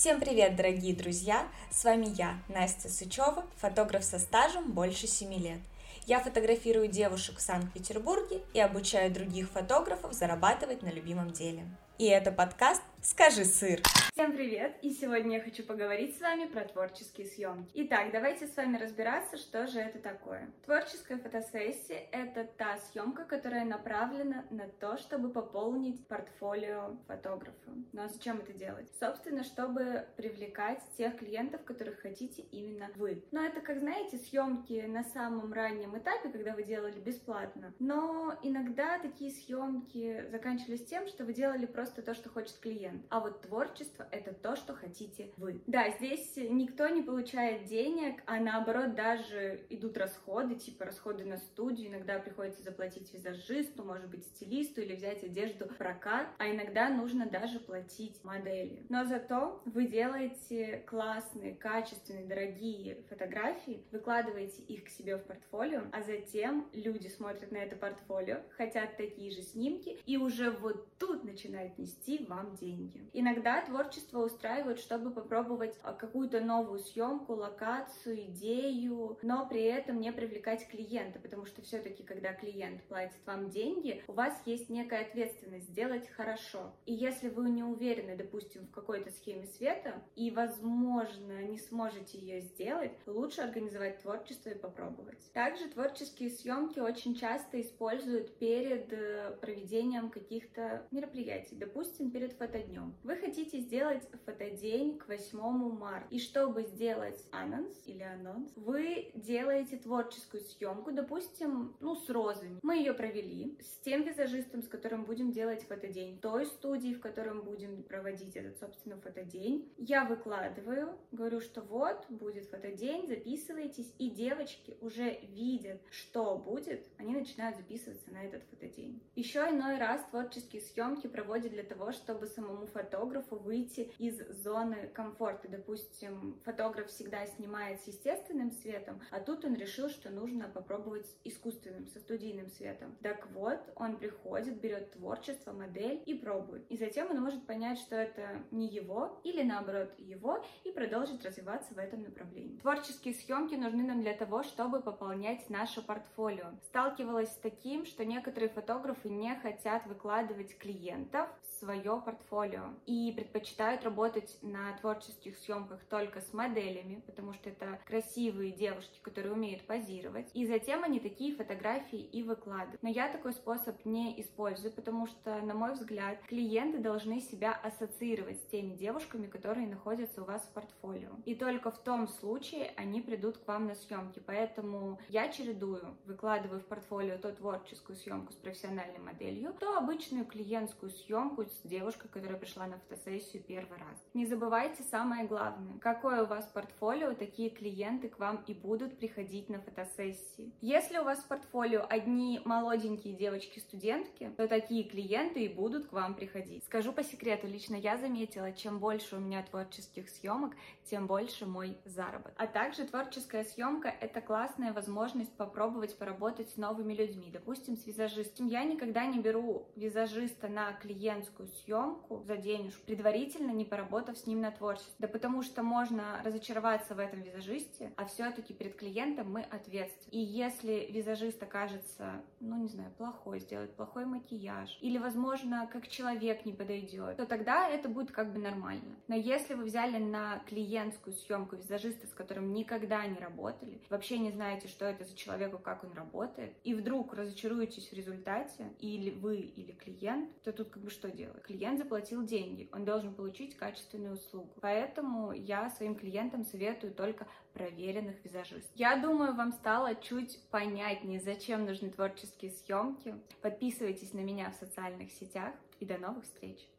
Всем привет, дорогие друзья! С вами я, Настя Сычева, фотограф со стажем больше 7 лет. Я фотографирую девушек в Санкт-Петербурге и обучаю других фотографов зарабатывать на любимом деле. И это подкаст «Скажи сыр». Всем привет! И сегодня я хочу поговорить с вами про творческие съемки. Итак, давайте с вами разбираться, что же это такое. Творческая фотосессия — это та съемка, которая направлена на то, чтобы пополнить портфолио фотографа. А зачем это делать? Собственно, чтобы привлекать тех клиентов, которых хотите именно вы. Но это, как знаете, съемки на самом раннем этапе, когда вы делали бесплатно. Но иногда такие съемки заканчивались тем, что вы делали просто то, что хочет клиент. А вот творчество это то, что хотите вы. Да, здесь никто не получает денег, а наоборот даже идут расходы, типа расходы на студию, иногда приходится заплатить визажисту, может быть стилисту или взять одежду в прокат, а иногда нужно даже платить модели. Но зато вы делаете классные, качественные, дорогие фотографии, выкладываете их к себе в портфолио, а затем люди смотрят на это портфолио, хотят такие же снимки, и уже вот тут начинают нести вам деньги. Иногда творчество творчество устраивают, чтобы попробовать а, какую-то новую съемку, локацию, идею, но при этом не привлекать клиента, потому что все-таки, когда клиент платит вам деньги, у вас есть некая ответственность сделать хорошо. И если вы не уверены, допустим, в какой-то схеме света и, возможно, не сможете ее сделать, лучше организовать творчество и попробовать. Также творческие съемки очень часто используют перед э, проведением каких-то мероприятий, допустим, перед фотоднем. Вы хотите сделать фотодень к 8 марта. И чтобы сделать анонс или анонс, вы делаете творческую съемку, допустим, ну, с розами. Мы ее провели с тем визажистом, с которым будем делать фотодень, той студии, в котором будем проводить этот, собственно, фотодень. Я выкладываю, говорю, что вот, будет фотодень, записывайтесь, и девочки уже видят, что будет, они начинают записываться на этот фотодень. Еще иной раз творческие съемки проводят для того, чтобы самому фотографу выйти из зоны комфорта. Допустим, фотограф всегда снимает с естественным светом, а тут он решил, что нужно попробовать с искусственным, со студийным светом. Так вот, он приходит, берет творчество, модель и пробует. И затем он может понять, что это не его или наоборот его и продолжить развиваться в этом направлении. Творческие съемки нужны нам для того, чтобы пополнять наше портфолио. Сталкивалась с таким, что некоторые фотографы не хотят выкладывать клиентов свое портфолио и предпочитают работать на творческих съемках только с моделями, потому что это красивые девушки, которые умеют позировать. И затем они такие фотографии и выкладывают. Но я такой способ не использую, потому что, на мой взгляд, клиенты должны себя ассоциировать с теми девушками, которые находятся у вас в портфолио. И только в том случае они придут к вам на съемки. Поэтому я чередую, выкладываю в портфолио то творческую съемку с профессиональной моделью, то обычную клиентскую съемку с девушкой, которая пришла на фотосессию первый раз. Не забывайте самое главное. Какое у вас портфолио, такие клиенты к вам и будут приходить на фотосессии. Если у вас в портфолио одни молоденькие девочки-студентки, то такие клиенты и будут к вам приходить. Скажу по секрету, лично я заметила, чем больше у меня творческих съемок, тем больше мой заработок. А также творческая съемка — это классная возможность попробовать поработать с новыми людьми, допустим, с визажистом. Я никогда не беру визажиста на клиентскую съемку за денежку, предварительно не поработав с ним на творчестве. Да потому что можно разочароваться в этом визажисте, а все-таки перед клиентом мы ответственны. И если визажист окажется, ну не знаю, плохой, сделает плохой макияж, или, возможно, как человек не подойдет, то тогда это будет как бы нормально. Но если вы взяли на клиентскую съемку визажиста, с которым никогда не работали, вообще не знаете, что это за человек, как он работает, и вдруг разочаруетесь в результате, или вы, или клиент, то тут как бы что делать? Клиент заплатил деньги, он должен получить качественную услугу. Поэтому я своим клиентам советую только проверенных визажистов. Я думаю, вам стало чуть понятнее, зачем нужны творческие съемки. Подписывайтесь на меня в социальных сетях и до новых встреч!